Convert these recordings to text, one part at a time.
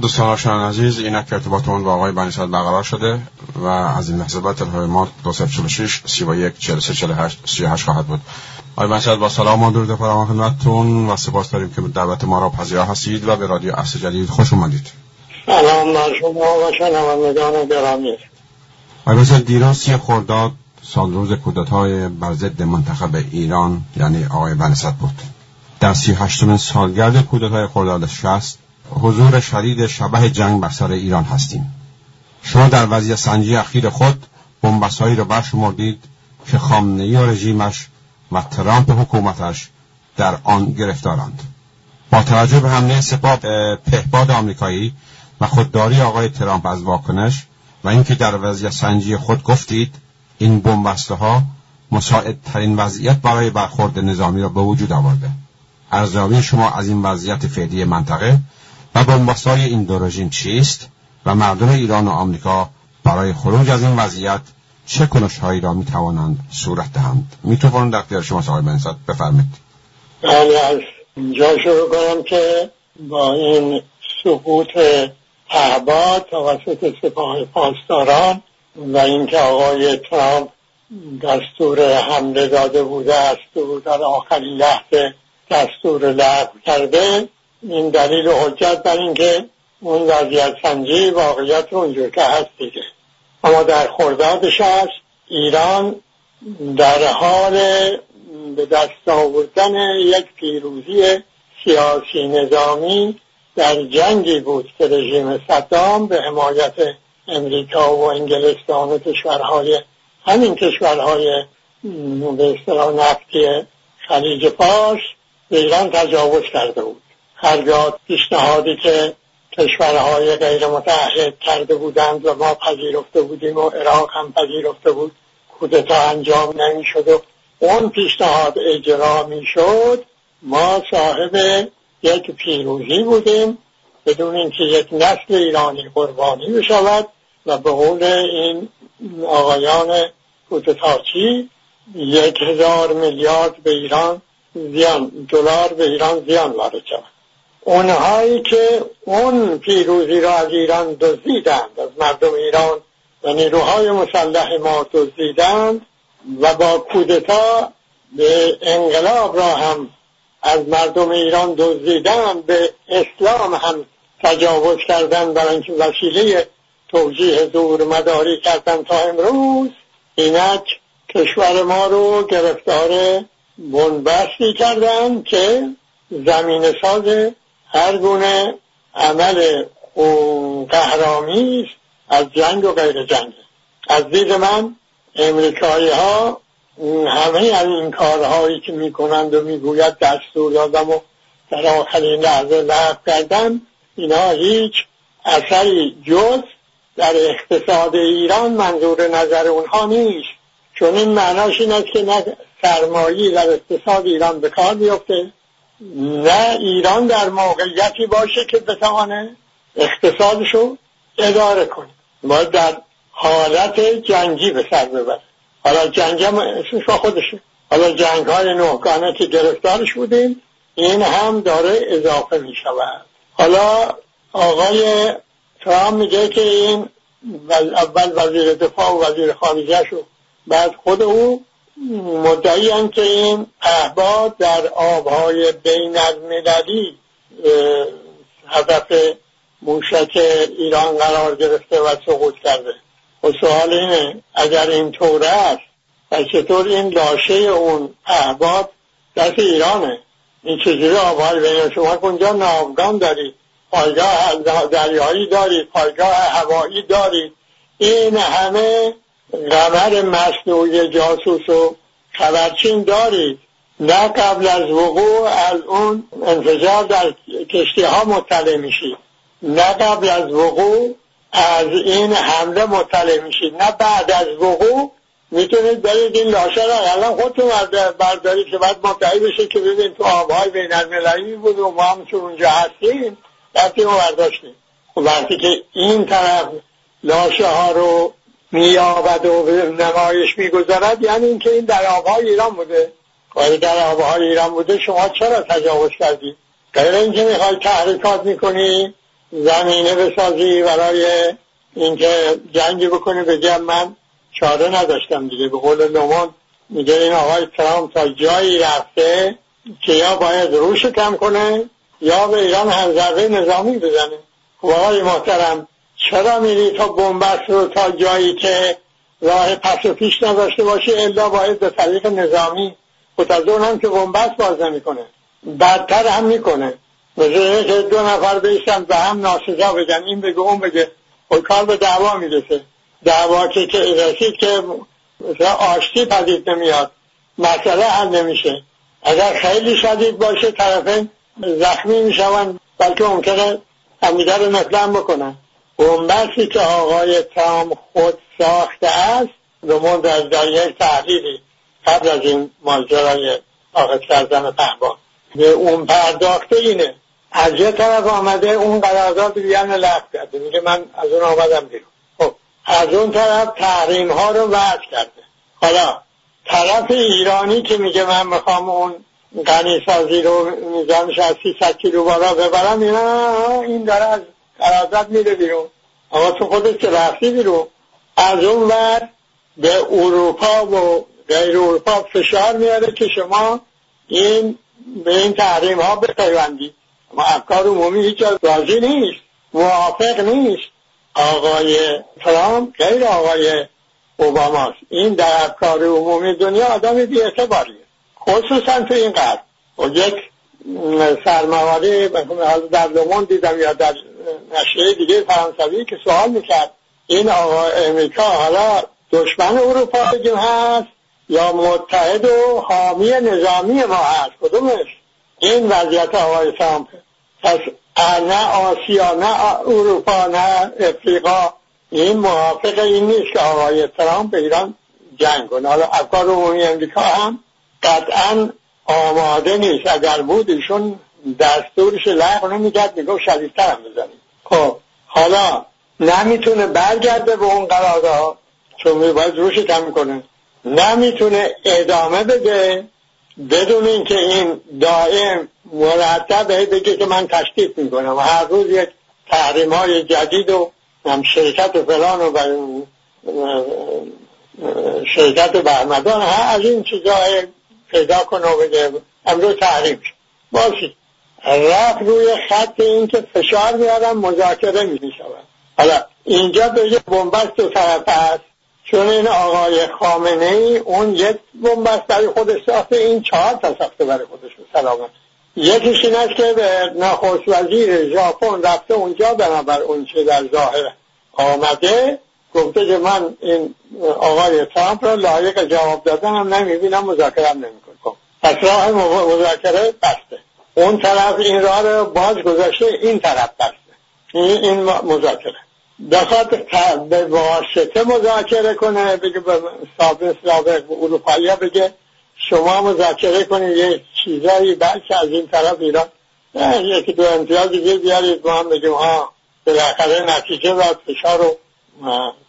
دوستان عزیز اینک ارتباطمون با آقای بنیصد برقرار شده و از این لحظه بعد تلفن ما 2046 31 43 48 38 خواهد بود. آقای بنیصد با سلام و درود فراوان خدمتتون و سپاس داریم که دعوت ما را پذیرا هستید و به رادیو اصل جدید خوش اومدید. سلام بر شما و شنوندگان گرامی آقای بنیصد دیران سی خرداد سال روز کودتای بر ضد منتخب ایران یعنی آقای بنیصد بود. در سی هشتمین سالگرد کودتای خرداد 60 حضور شدید شبه جنگ بر سر ایران هستیم. شما در وضعیت سنجی اخیر خود بمبسهایی را برشمردید که خامنه و رژیمش و ترامپ حکومتش در آن گرفتارند. با توجه به حمله سپاه پهباد آمریکایی و خودداری آقای ترامپ از واکنش و اینکه در وضعیت سنجی خود گفتید این بمبسته ها مساعدترین وضعیت برای برخورد نظامی را به وجود آورده. ارزیابی شما از این وضعیت فعلی منطقه و بنبستای این دو رژیم چیست و مردم ایران و آمریکا برای خروج از این وضعیت چه کنشهایی را می توانند صورت دهند؟ میکروفون در اختیار شما آقای بنسد بفرمایید. بله از اینجا شروع کنم که با این سقوط پهباد توسط سپاه پاسداران و اینکه آقای ترامپ دستور حمله داده بوده است و در آخرین لحظه دستور لغو کرده این دلیل حجت بر اینکه اون وضعیت سنجی واقعیت اونجور که هست دیگه. اما در خرداد شهست ایران در حال به دست آوردن یک پیروزی سیاسی نظامی در جنگی بود که رژیم صدام به حمایت امریکا و انگلستان و کشورهای همین کشورهای به اصطلاح نفتی خلیج فارس به ایران تجاوز کرده بود. هرگاه پیشنهادی که کشورهای غیر متحد کرده بودند و ما پذیرفته بودیم و عراق هم پذیرفته بود کودتا انجام نمی‌شد و اون پیشنهاد اجرا می‌شد ما صاحب یک پیروزی بودیم بدون اینکه یک نسل ایرانی قربانی بشود و به قول این آقایان کودتاچی یک هزار میلیارد به ایران زیان دلار به ایران زیان وارد شود. اونهایی که اون پیروزی را از ایران دزدیدند از مردم ایران و نیروهای مسلح ما دزدیدند و با کودتا به انقلاب را هم از مردم ایران دزدیدند به اسلام هم تجاوز کردن برای اینکه وسیله توجیه دور مداری کردن تا امروز. اینک کشور ما رو گرفتار بنبستی کردن که زمین ساز هر گونه عمل قهرامی از جنگ و غیر جنگ. از دید من امریکایی ها همه از این کارهایی که می‌کنند و می‌گوید دستور دادم و در آخرین لحظه لغو کردن اینا هیچ اثری جز در اقتصاد ایران منظور نظر اونها نیست. چون این معناش این است که نه سرمایی در اقتصاد ایران به کار بیفته نه ایران در موقعیتی باشه که بتوانه اقتصادشو اداره کنه. باید در حالت جنگی به سر ببره. حالا جنگ هم اسمش خودشه. حالا جنگ های نهگانه که گرفتارش بودیم این هم داره اضافه می شود حالا آقای ترام میگه که این اول وزیر دفاع و وزیر خارجه شو بعد خود او مدعی که این احباب در آبهای بین المللی هدف موشک ایران قرار گرفته و سقوط کرده. و سوال اینه اگر این طور است و چطور این لاشه اون احباب دست ایرانه؟ این چجوری آبهای بین؟ شما کنجا ناوگان دارید پایگاه دریایی دارید پایگاه هوایی دارید این همه قمر مصنوعی جاسوس و خبرچین دارید نه قبل از وقوع از اون انفجار در کشتی ها مطلع میشید نه قبل از وقوع از این حمله مطلع میشید نه بعد از وقوع می‌تونید برید این لاشه را الان خودتون بردارید که بعد مطلعی بشه که ببین تو آبهای بین المللی بود و ما هم چون اونجا هستیم رفتیم و برداشتیم. خب وقتی که این طرف لاشه ها رو میابد و نمایش می‌گذارد یعنی اینکه این در آبهای ایران بوده. ولی در آبهای ایران بوده شما چرا تجاوز کردید غیر اینکه می‌خوای تحریکات می‌کنی زمینه بسازی برای اینکه جنگی بکنه بگم من چاره نداشتم دیگه. به قول نومان میگه این آقای ترامپ تا جایی رفته که یا باید روش کم کنه یا به ایران ضربه نظامی بزنه. خب آقای محترم چرا میری تا بنبست رو تا جایی که راه پس و پیش نداشته باشه الا باید به طریق نظامی؟ متضمن هم که بنبست باز نمی‌کنه. بدتر هم می‌کنه. مثل که دو نفر بیشتن به هم ناسزا بگن این بگه اون بگه و خب کار به دعوا می‌رسه. دعوا که که رسید که آشتی پدید نمیاد. مسئله حل نمیشه. اگر خیلی شدید باشه طرفین زخمی میشون بلکه ممکنه همدیگر رو نفلم بکنن. بنبستی که آقای تام خود ساخته است رو در دریه تحلیلی قبل از این ماجرای آقای کردن پهبان به اون پرداخته اینه. از یه طرف آمده اون قرارداد بیان لغو کرده. میگه من از اون آمدم بیرون. خب از اون طرف تحریم ها رو وضع کرده. حالا طرف ایرانی که میگه من می‌خوام اون غنی سازی رو میزانش از 300 کیلو بالا ببرم این داره از قرارداد میره بیرون. اما تو خودش که رفتی بیرون از اون ور به اروپا و غیر اروپا فشار میاره که شما این به این تحریم ها بپیوندید اما افکار عمومی هیچ راضی نیست. موافق نیست. آقای ترامپ غیر آقای اوباماست این در افکار عمومی دنیا آدم بی اعتباریه. خصوصا تو این قرد و یک سرمواری در لومون دیدم یا در نشریه دیگه فرانسوی که سوال می‌کرد این آقا امریکا حالا دشمن اروپا بگیم هست یا متحد و حامی نظامی ما هست؟ کدومش؟ این وضعیت آقای ترامپ. پس نه آسیا نه اروپا نه افریقا این موافق این نیست که آقای ترامپ به ایران جنگ کنه. حالا افکار عمومی امریکا هم قطعا آماده نیست. اگر بود ایشون دستورش لغو نمی‌کرد می‌گفت شدیدتر هم بزنید خب حالا نمی‌تونه برگرده به اون قرارداد چون باید روش کم کنه. نمی‌تونه ادامه بده بدون اینکه این دائم مرتب بگه که من تشدید می‌کنم. و هر روز یک تحریم های جدید و هم شرکت و فلان و شرکت بهمدان ها از این چیزای پیدا کنه و بگه امروز تحریم باشید رفت روی خط این که فشار میارم مذاکره می شود حالا اینجا به یه بنبست دو طرف است. چون این آقای خامنه ای اون یک بنبست برای خودش ساخته این چهار تا ساخته برای خودش. سلامت یکیش این است که به نخست وزیر ژاپن رفته اونجا بنابر اون چه در ظاهر آمده. گفته که من این آقای ترامپ را لایق جواب دادن هم نمی‌بینم مذاکره نمی‌کنم. خب، پس راه مذاکره بسته. اون طرف این راه رو باز گذاشته این طرف بسته این, این مذاکره. بخواد به واسطه مذاکره کنه بگه به سابق سابق اروپایی بگه شما مذاکره کنید یه چیزایی بلکه از این طرف ایران. یکی دو امتیاز دیگه بیارید ما هم بگیم ها بالاخره نتیجه و فشار و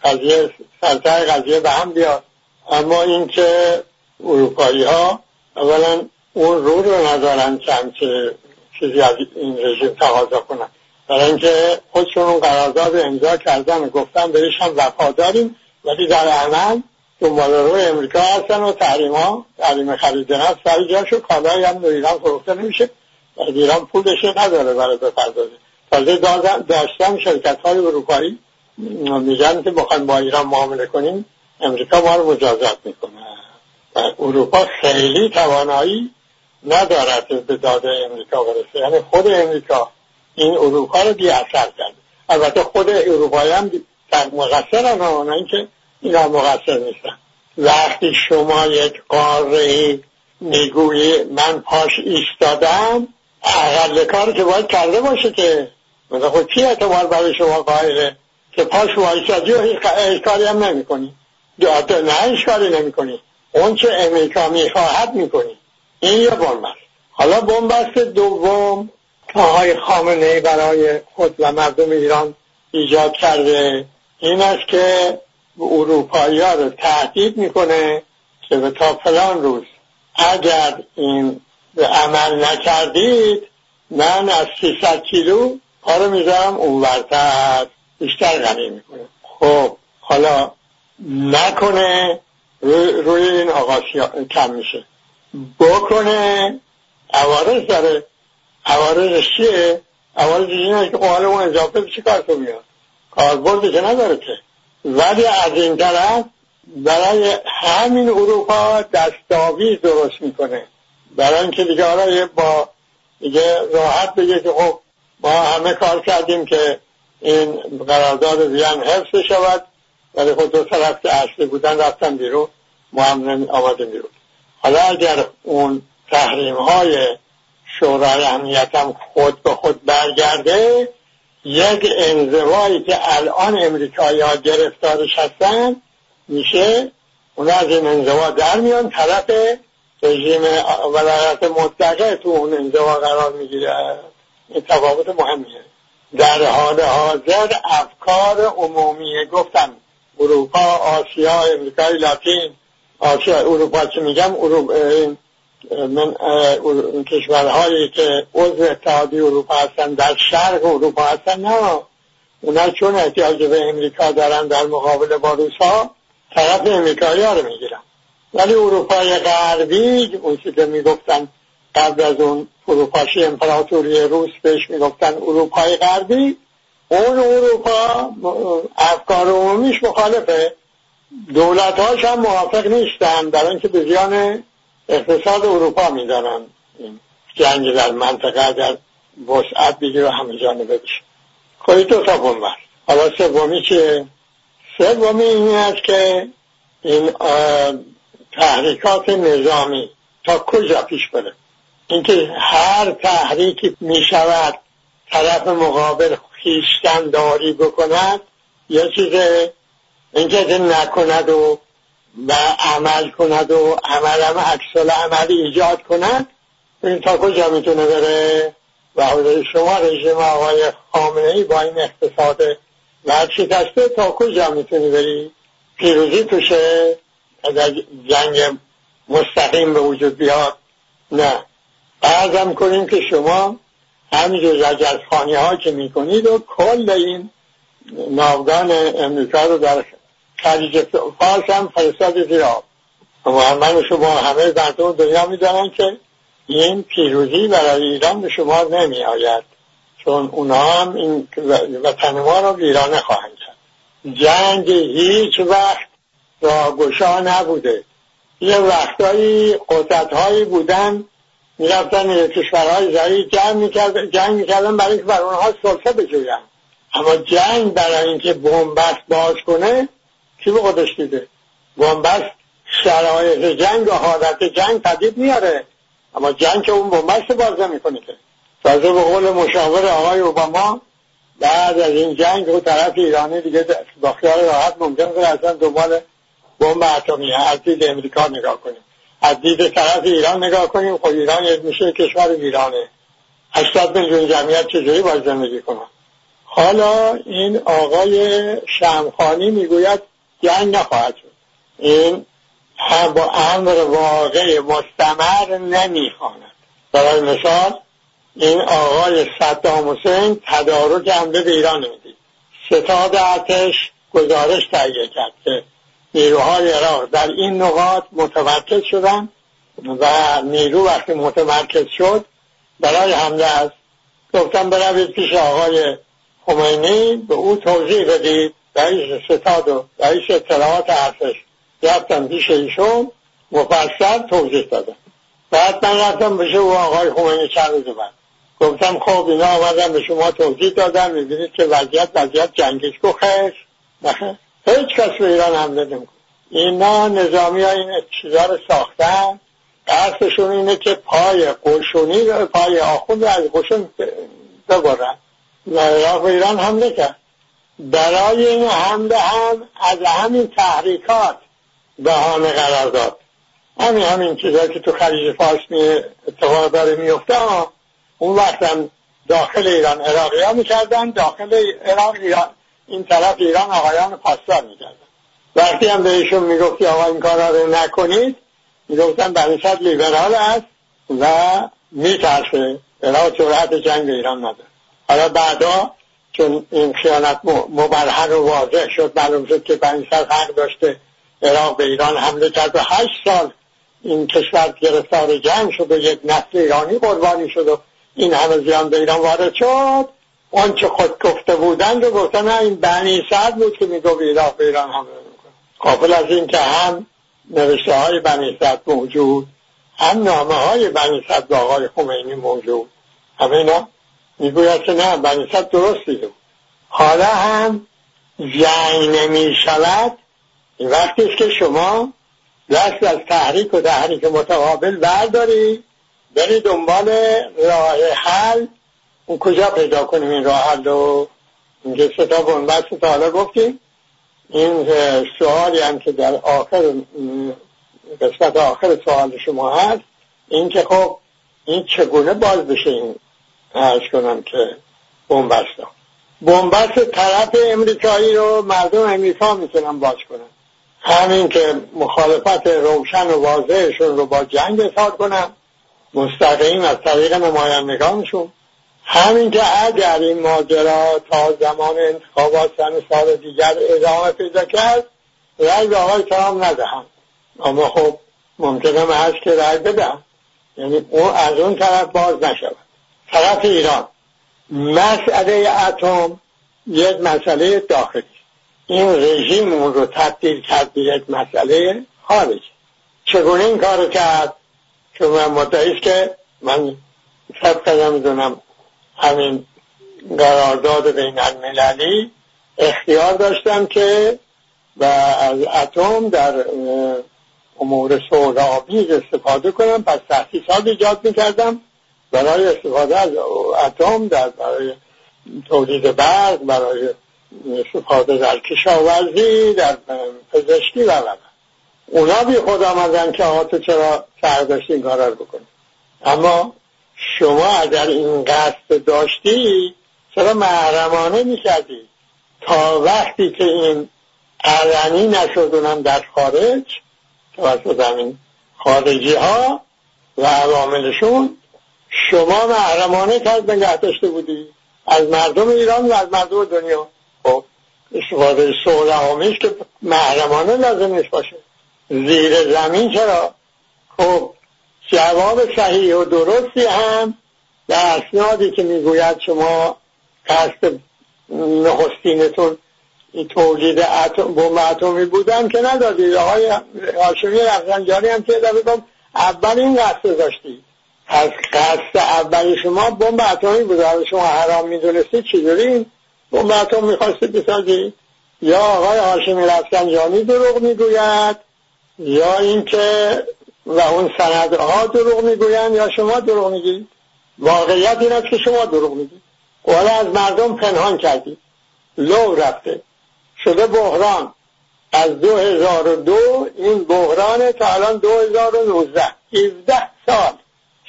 قضیه سرتای قضیه به هم بیاد اما اینکه اروپایی ها اولا اون رو رو ندارن که چیزی از این رژیم تقاضا کنن. برای اینکه خودشون اون قرارداد امضا کردن و گفتن بهش هم وفاداریم ولی در عمل دنبال روی امریکا هستن و تحریم ها تحریم خرید نفت سر جاشو کالایی هم در ایران فروخته نمیشه. و ایران پولش نداره برای بپردازه تازه داشتن شرکت های اروپایی میگن که بخوایم با ایران معامله کنیم امریکا ما رو مجازات می‌کنه. و اروپا خیلی توانایی ندارد به داده امریکا برسه. یعنی خود امریکا این اروپا رو بی اثر کرد البته خود اروپایی هم مقصر نه اینکه اینا مقصر نیستن. وقتی شما یک قاره می‌گویی من پاش ایستادم اقل کاری که باید کرده باشه که مثلا خود کی اعتبار برای شما قائله که پاش وایسادی و هیچ کاری هم نمی کنی نه هیچ کاری نمی کنی اون چه امریکا می‌خواهد می‌کنی. این یه بنبست حالا بنبست دوم آقای خامنه برای خود و مردم ایران ایجاد کرده. این است که اروپایی ها رو تهدید می‌کنه که به تا فلان روز اگر این به عمل نکردید من از 300 کیلو پا رو می‌ذارم اون ورتر بیشتر غنی می‌کنه. خب حالا نکنه روی, روی این آقا کم میشه. بکنه. عوارض داره. عوارضش چیه؟ عوارض اینه که حالا اون اضافه چی کار تو میاد؟ کاربرد که نداره که. ولی از این طرف برای همین اروپا دستاویز درست می‌کنه. برای اینکه دیگه حالا با دیگه راحت بگه که خب ما همه کار کردیم که این قرارداد وین حفظ شود. ولی خود دو طرف که اصلی بودن رفتن بیرون. ما هم آمدیم بیرون. حالا اگر اون تحریم های شورای امنیت هم خود به خود برگرده یک انزوایی که الان امریکایی ها گرفتارش هستن میشه اون از این انزوا در میان طرف رژیم ولایت مطلقه تو اون انزوا قرار می‌گیره. این تفاوت مهمیه. در حال حاضر افکار عمومی گفتم اروپا آسیا امریکای لاتین آسیا اروپا چه میگم اروپا من کشورهایی که عضو اتحادی اروپا هستن در شرق اروپا هستن نه. اونا چون احتیاج به امریکا دارن در مقابل با روس ها طرف امریکایی ها رو می‌گیرن. ولی اروپای غربی اون که می‌گفتن قبل از اون فروپاشی امپراتوری روس بهش می‌گفتن اروپای غربی اون اروپا افکار عمومیش مخالفه. دولت هاش هم موافق نیستن در اینکه به زیان اقتصاد اروپا می‌دانن جنگ در منطقه اگر وسعت بگیره همه جانبه بشه. خواهی خب، دو تا بنبر حالا سومی چیه؟ سومی این است که این تحریکات نظامی تا کجا پیش بره؟ اینکه هر تحریکی می شود طرف مقابل خیشتن داری بکند یه چیز اینکه نکند و و عمل کند و عمل هم عکس عمل ایجاد کند این تا کجا می‌تونه بره؟ و شما رژیم آقای خامنه ای با این اقتصاد و شکسته تا کجا می‌تونی بری؟ پیروزی توشه؟ اگر جنگ مستقیم به وجود بیاد نه. بعضم کنیم که شما همینجور رجزخانی ها که می‌کنید و کل این ناوگان امریکا رو در خلیج فارس هم فرستاد زیر آب من شما همه مردم دنیا می‌دانن که این پیروزی برای ایران به شما نمی آید چون اونا هم این وطن ما رو ویرانه خواهند کرد. جنگ هیچ وقت راگشا نبوده. یه وقتایی قدرت هایی بودن می‌رفتن کشورهای زری جنگ می‌کردن جنگ می‌کردن برای اینکه بر اونها سلطه بجوین اما جنگ برای اینکه بومبست باز کنه کی به خودش دیده بومبست شرایط جنگ و حالت جنگ پدید میاره. اما جنگ که اون بومبست باز نمی‌کنه که. تازه به قول مشاور آقای اوباما بعد از این جنگ و طرف ایرانی دیگه با خیال راحت ممکن که اصلا دنبال بمب اتمی از دید امریکا نگاه کنیم از دید طرف ایران نگاه کنیم. خب ایران میشه کشور ایرانه 80 میلیون جمعیت چجوری باید زندگی کنن حالا این آقای شمخانی می‌گوید جنگ نخواهد شد. این هم با امر واقع مستمر نمی‌خواند. برای مثال این آقای صدام حسین تدارک حمله به ایران نمی‌دید ستاد ارتش گزارش تهیه کرد که نیروهای عراق در این نقاط متمرکز شدن و نیرو وقتی متمرکز شد برای حمله است. گفتم بروید پیش آقای خمینی به او توضیح بدید. رئیس ستاد و رئیس اطلاعات ارتش. رفتم پیش ایشون مفصل توضیح دادم. بعد من رفتم بشه او آقای خمینی چند بعد گفتم خب اینا آمدن به شما توضیح دادم می‌بینید که وضعیت وضعیت جنگش کو خیر هیچ کس به ایران حمله نمیکن اینا نظامی ها این چیزا رو ساختن. قصدشون اینه که پای قشونی پای آخوند از قشون ببرن. و ایران حمله کرد. برای حمله هم از همین تحریکات بهانه قرار داد همین همین چیزهایی که تو خلیج فارس می اتفاق داره میفته اون وقت داخل ایران عراقی ها می‌کردن داخل ایران ایران این طرف ایران آقایان پاسدار می‌کردن. وقتی هم بهشون می‌گفتی آقا این کارا رو نکنید می‌گفتن برنسد لیبرال است و میترسه. برای جرأت جنگ ایران نداره. حالا بعدا چون این خیانت مبرهن و واضح شد معلوم شد که بنی صدر حق داشته عراق به ایران حمله کرد و هشت سال این کشور گرفتار جنگ شد و یک نسل ایرانی قربانی شد و این همه زیان به ایران وارد شد. چه خود گفته بودند و گفتن این بنی صد بود که میگو عراق به ایران حمله می‌کنه. قابل از این که هم نوشته های بنی صد موجود هم نامه های بنی به آقای خمینی موجود. همه اینا می‌گوید که نه بنی صد درست دیده حالا هم جنگ نمی شود وقتی که شما دست از تحریک و تحریک متقابل برداری بری دنبال راه حل. اون کجا پیدا کنیم این راه حل رو؟ اینجا ستا بنبست تا حالا گفتیم. این سوالی هم که در آخر قسمت آخر سوال شما هست این که خب این چگونه باز بشه این ارز کنم که بنبست بنبست طرف امریکایی رو مردم امریکا می‌تونن باز کنن. همین که مخالفت روشن و واضحشون رو با جنگ اظهار کنن. مستقیم از طریق نمایندگانشون. همین که اگر این ماجرا تا زمان انتخابات سن سال دیگر ادامه پیدا کرد رای به آقای ترام ندهند. اما خب ممکنه هست که رای بدهم یعنی اون از اون طرف باز نشود. طرف ایران. مسئله اتم یک مسئله داخلی. این رژیم اون رو تبدیل کرد به یک مسئله خارجی. چگونه این کار کرد؟ که من مدعیست که من سب نمی‌دونم همین قرارداد بین المللی اختیار داشتم که و از اتم در امور سهرابی استفاده کنم. پس تحقیقات ایجاد می‌کردم. برای استفاده از اتم در برای تولید برق برای استفاده در کشاورزی در پزشکی و اونا بی خود آمدن که آقا تو چرا فرق داشتی این کارا رو بکنی؟ اما شما اگر این قصد داشتی چرا محرمانه می‌کردی؟ تا وقتی که این علنی نشد اونم در خارج توسط همین خارجی ها و عواملشون شما محرمانه کرد نگه داشته بودی؟ از مردم ایران و از مردم دنیا. خب استفاده صلح آمیز که محرمانه لازم نیست باشه. زیر زمین چرا؟ خب جواب صحیح و درستی هم در اسنادی که می‌گوید شما قصد نخستینتون تولید بمب اتمی بودن که ندادید. آقای هاشمی رفزنجانی هم که بگم اول این قصد داشتید. از قصد اولی شما بمب اتمی بود. شما حرام می‌دونستید چجوری؟ این بمب اتم می‌خواستید بسازید یا آقای هاشمی رفسنجانی دروغ می‌گوید یا اینکه و اون سندها دروغ می‌گویند یا شما دروغ میگید واقعیت این است که شما دروغ میگید حالا از مردم پنهان کردید لو رفته. شده بحران. از دو هزار و دو این بحران تا الان دو هزار و نوزده. هیوده سال.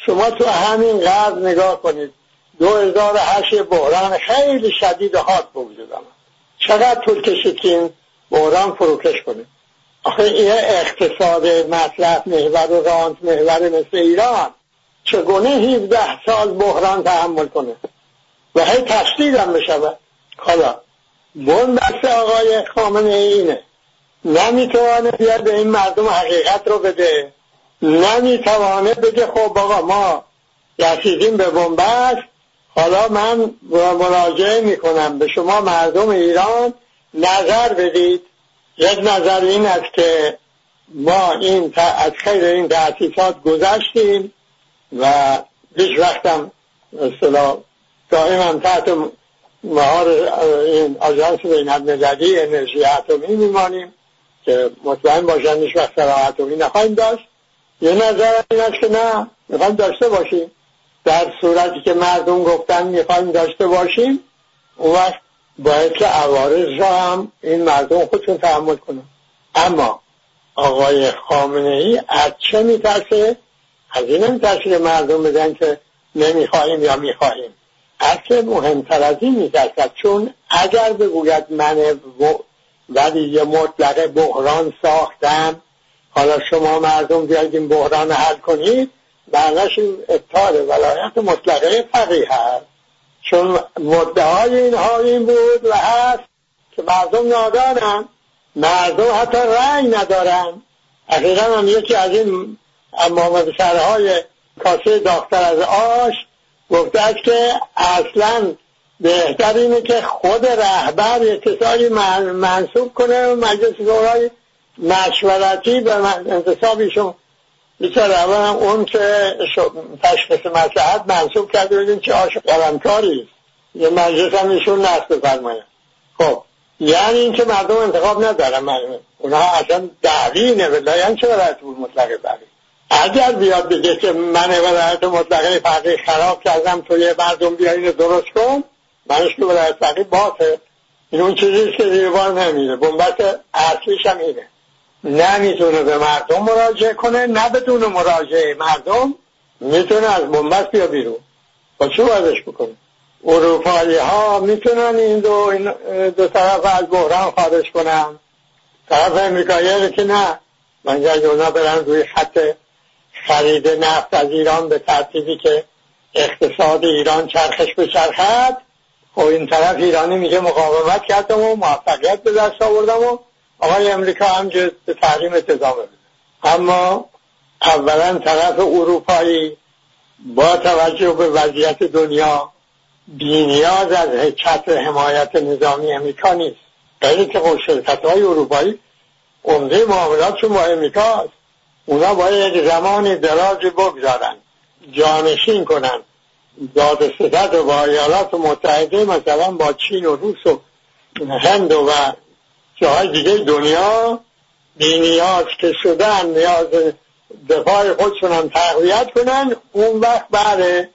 شما تو همین قرض نگاه کنید. دو هزار و هشت بحران خیلی شدید و حاد به وجود چقدر طول کشید که این بحران فروکش کنه آخه یه اقتصاد مصرف محور و رانت محور مثل ایران. چگونه 17 سال بحران تحمل کنه؟ و هی تشدید هم بشود. حالا بون بست آقای خامنه اینه. نمی‌توانه بیاد به این مردم حقیقت رو بده. نمی‌توانه بگه خب آقا ما رسیدیم به بنبست. حالا من مراجعه می‌کنم به شما مردم ایران. نظر بدید. یک نظر این است که ما این از خیر این تحصیصات گذشتیم و هیچ وقتم اصطلاح دائما تحت مهار این آژانس بین المللی انرژی اتمی میمانیم که مطمئن باشن هیچ وقت اتمی نخواهیم داشت. یه نظر این است که نه می‌خوایم داشته باشیم. در صورتی که مردم گفتن می‌خوایم داشته باشیم اون وقت باید که عوارض را هم این مردم خودشون تحمل کنن. اما آقای خامنه ای از چه میترسه؟ از این میترسه که مردم بگن که نمی‌خواهیم یا می‌خواهیم. از مهمتر از این میترسد؟ چون اگر بگوید من ولی یه مطلق بحران ساختم حالا شما مردم بیاید بحران حل کنید معنیش این ابطال ولایت مطلقه فقیه هست چون مدعای اینها این بود و هست که مردم نادانن مردم حتی رنگ ندارن. اخیرا هم یکی از این امام سرهای کاسه داختر از آش گفته است که اصلا بهتر اینه که خود رهبر یه کسایی منصوب کنه مجلس شورای مشورتی به انتصابیشون بیچاره اولا اون که تشخیص مسلحت منصوب کرده بودیم چه آش قلمکاری یه مجلس هم ایشون نصب بفرماید. خب یعنی اینکه مردم انتخاب ندارن من اونها اصلا دعوی نمیدن یعنی چه ولایت بود مطلق دعوی اگر بیاد بگه که من ولایت مطلقه فقیه خراب کردم تو یه مردم بیا اینو درست کن منش که ولایت فقیه باته این اون چیزی که زیر بار بنبست اصلیش هم اینه. نمی‌تونه به مردم مراجعه کنه نه بدون مراجعه مردم می‌تونه از بنبست بیا بیرون. با چه بازش بکنه؟ اروپایی ها می‌تونن این دو, این دو طرف از بحران خارج کنن. طرف امریکایی که نه. من اونا برن روی خط خرید نفت از ایران به ترتیبی که اقتصاد ایران چرخش به چرخد خب این طرف ایرانی میگه مقاومت کردم و موفقیت به دست آوردم و آقای امریکا هم به تحریم بده اما اولا طرف اروپایی با توجه به وضعیت دنیا بینیاز از چتر حمایت نظامی امریکا نیست. غیر که خب شرکت های اروپایی عمده معاملاتشون با امریکا اونا باید یک زمان درازی بگذارن جانشین کنن. داد ستد و با ایالات متحده مثلا با چین و روس و هند و جاهای دیگه دنیا بینیاز که شدن نیاز دفاع خودشون هم تقویت کنن اون وقت بعد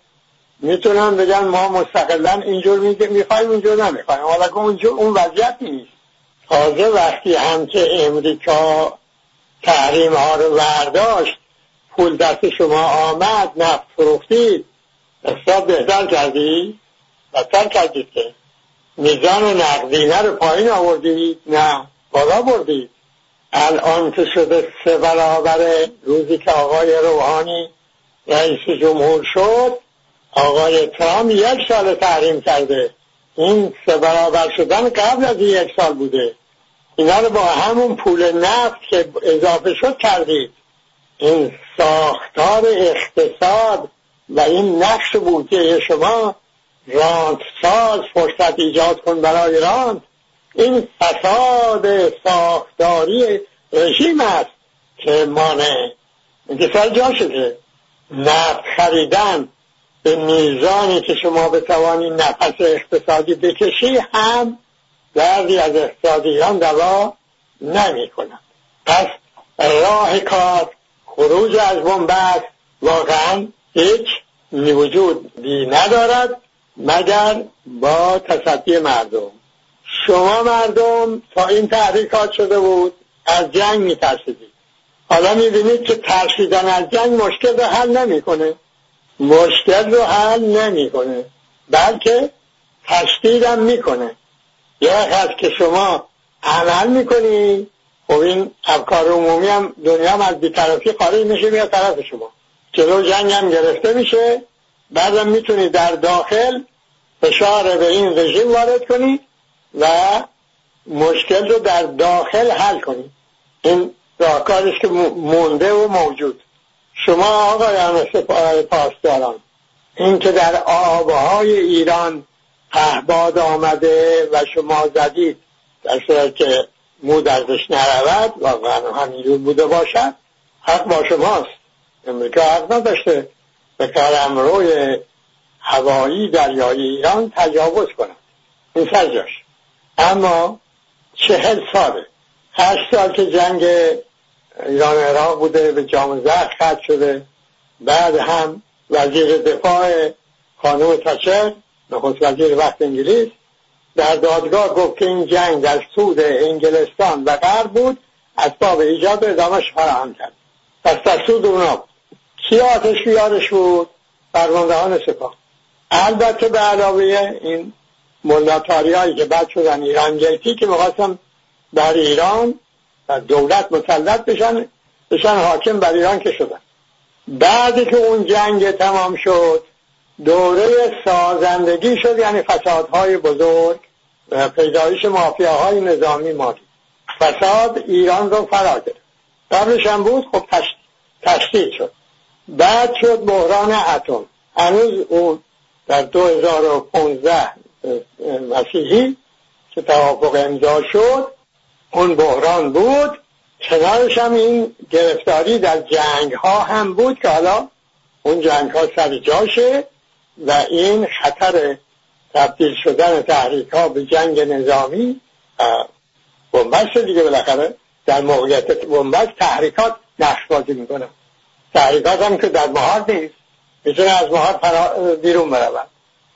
می‌تونن بگن ما مستقلا اینجور می‌خوایم اینجور نمی‌خوایم. حالا اونجور اون وضعیت نیست. تازه وقتی هم که امریکا تحریم ها رو برداشت پول دست شما آمد نفت فروختید اصلا بهتر کردی؟ بدتر کردید که. میزان نقدینه رو پایین آوردید نه بالا بردید الان که شده سه برابر روزی که آقای روحانی رئیس جمهور شد آقای ترام یک سال تحریم کرده. این سه برابر شدن قبل از یک سال بوده. اینا رو با همون پول نفت که اضافه شد کردید. این ساختار اقتصاد و این نقش بودجه شما راند ساز فرصت ایجاد کن برای راند. این فساد ساختاری رژیم است که مانه انتصال جا شده. نفت خریدن به میزانی که شما بتوانید نفس اقتصادی بکشی هم بعضی از اقتصادیان دوا نمی کنند پس راه کار خروج از بنبست واقعا هیچ وجود بی ندارد. مگر با تصدی مردم. شما مردم تا این تحریکات شده بود از جنگ میترسیدید. حالا می‌بینید که ترسیدن از جنگ مشکل رو حل نمی‌کنه. مشکل رو حل نمی‌کنه بلکه تشدیدم می‌کنه. یه وقت که شما عمل می‌کنی خب این افکار عمومی هم دنیا هم از بیطرفی خارج میشه میاد طرف شما. جلو جنگ هم گرفته میشه بعدم می‌تونی در داخل فشار به این رژیم وارد کنی و مشکل رو در داخل حل کنی. این راهکاریست که مونده و موجود. شما آقایان سپاه پاسداران این که در آبهای ایران پهباد آمده و شما زدید در صورت که مو درزش نرود واقعا همینجور بوده باشد حق با شماست. امریکا حق نداشته. به روی هوایی دریای ایران تجاوز کنند این سرجاش اما چهل ساله. هشت سال که جنگ ایران عراق بوده به جام زخ خط شده. بعد هم وزیر دفاع خانم تاچر نخست وزیر وقت انگلیس در دادگاه گفت که این جنگ در سود انگلستان و غرب بود. اسباب ایجاد ادامهش فراهم کرد. پس در سود اونا بود. کی آتش بیارش بود؟ فرماندهان سپاه. البته به علاوه این ملاتاری هایی که بعد شدن ایران گیتی که می‌خواستم در ایران و دولت مسلط بشن بشن حاکم بر ایران که شدن. بعدی که اون جنگ تمام شد دوره سازندگی شد یعنی فسادهای بزرگ و پیدایش مافیاهای نظامی مالی فساد ایران رو فرا گرفت. قبلش هم بود خب تشدید شد. بعد شد بحران اتم. هنوز اون در 2015 مسیحی که توافق امضا شد اون بحران بود. کنارش هم این گرفتاری در جنگ ها هم بود که حالا اون جنگ ها سر جاشه و این خطر تبدیل شدن تحریک ها به جنگ نظامی بنبست دیگه بالاخره. در موقعیت بنبست تحریکات نقش بازی می‌کنن تحریکات هم که در مهار نیست. می‌تونه از مهار بیرون برون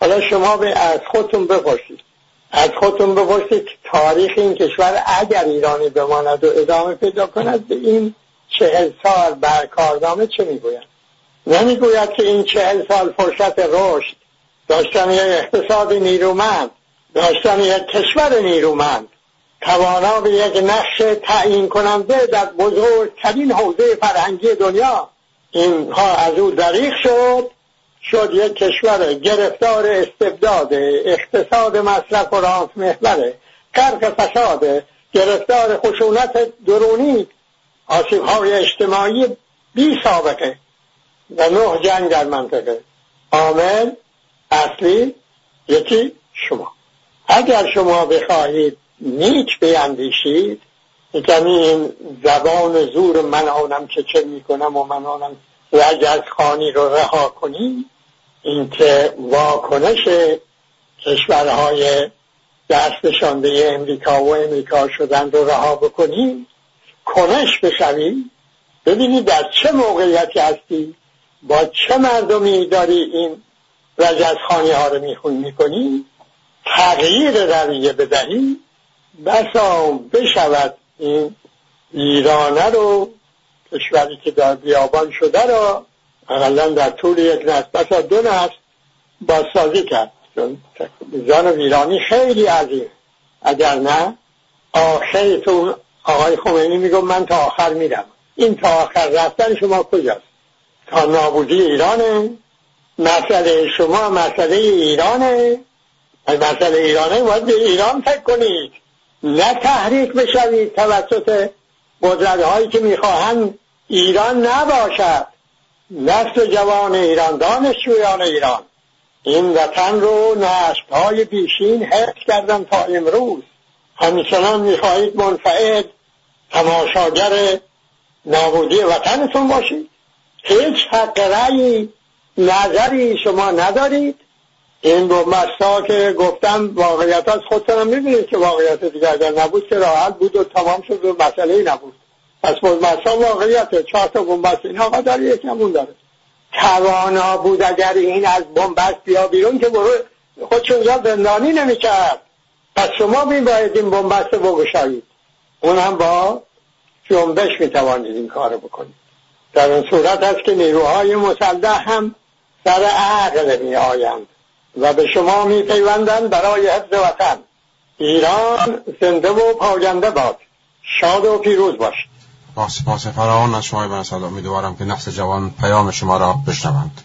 حالا شما به از خودتون بپرسید. از خودتون بپرسید تاریخ این کشور اگر ایرانی بماند و ادامه پیدا کند به این چهل سال بر کارنامه چه می‌گوید؟ نمی‌گوید که این چهل سال فرصت رشد داشتن یک اقتصاد نیرومند داشتن یک کشور نیرومند توانا به یک نقش تعیین کننده در بزرگترین حوزه فرهنگی دنیا. اینها از او دریغ شد شد یک کشور گرفتار استبداد اقتصاد مصرف و راست محوره غرق فساد گرفتار خشونت درونی آسیب های اجتماعی بی سابقه و نه جنگ در منطقه. عامل اصلی یکی شما. اگر شما بخواهید نیک بیندیشید یعنی این زبان زور من آنم که چه می‌کنم و من آنم رجز خانی رو رها کنید اینکه واکنش کشورهای دست نشانده امریکا و امریکا شدن رو رها بکنیم کنش بشویم ببینید در چه موقعیتی هستی. با چه مردمی داری این رجزخانی ها رو میخون می‌کنی؟ تغییر رویه بدهی. بسا بشود این ایرانه رو کشوری که در بیابان شده رو اقلا در طول یک نسل بسا دو نسل بازسازی کرد. میزان ویرانی خیلی عظیم. اگر نه آخرتون آقای خمینی میگم من تا آخر میرم. این تا آخر رفتن شما کجاست؟ تا نابودی ایرانه. مسئله شما مسئله ایرانه. مسئله ایرانه باید به ایران فکر کنید. نه تحریک بشوید توسط قدرت هایی که می‌خواهند. ایران نباشد. نسل جوان ایران دانشجویان ایران. این وطن رو نسل های بیشین حفظ کردن تا امروز. همچنان می‌خواهید منفعد تماشاگر نابودی وطنتون باشید. هیچ حق رأی نظری شما ندارید. این بومبستا که گفتم واقعیت از خودتونم می‌بینید که واقعیت دیگه اگر نبود که راحت بود و تمام شد و مسئله ای نبود. پس بومبستا واقعیت چهار تا بومبست این آقا داره یک نمون داره. توانا بود اگر این از بومبست بیا بیرون که برو خودشون یا زندانی نمی‌کرد. پس شما باید این بومبست بگشایید. اون هم با جنبش می‌توانید این کار بکنید. در اون صورت است که نیروهای مسلح هم سر عقل می آیند و به شما می پیوندند برای حفظ وطن. ایران زنده و پاینده باد. شاد و پیروز باشید. با سپاس فراوان از شما صدا امیدوارم که نسل جوان پیام شما را بشنوند.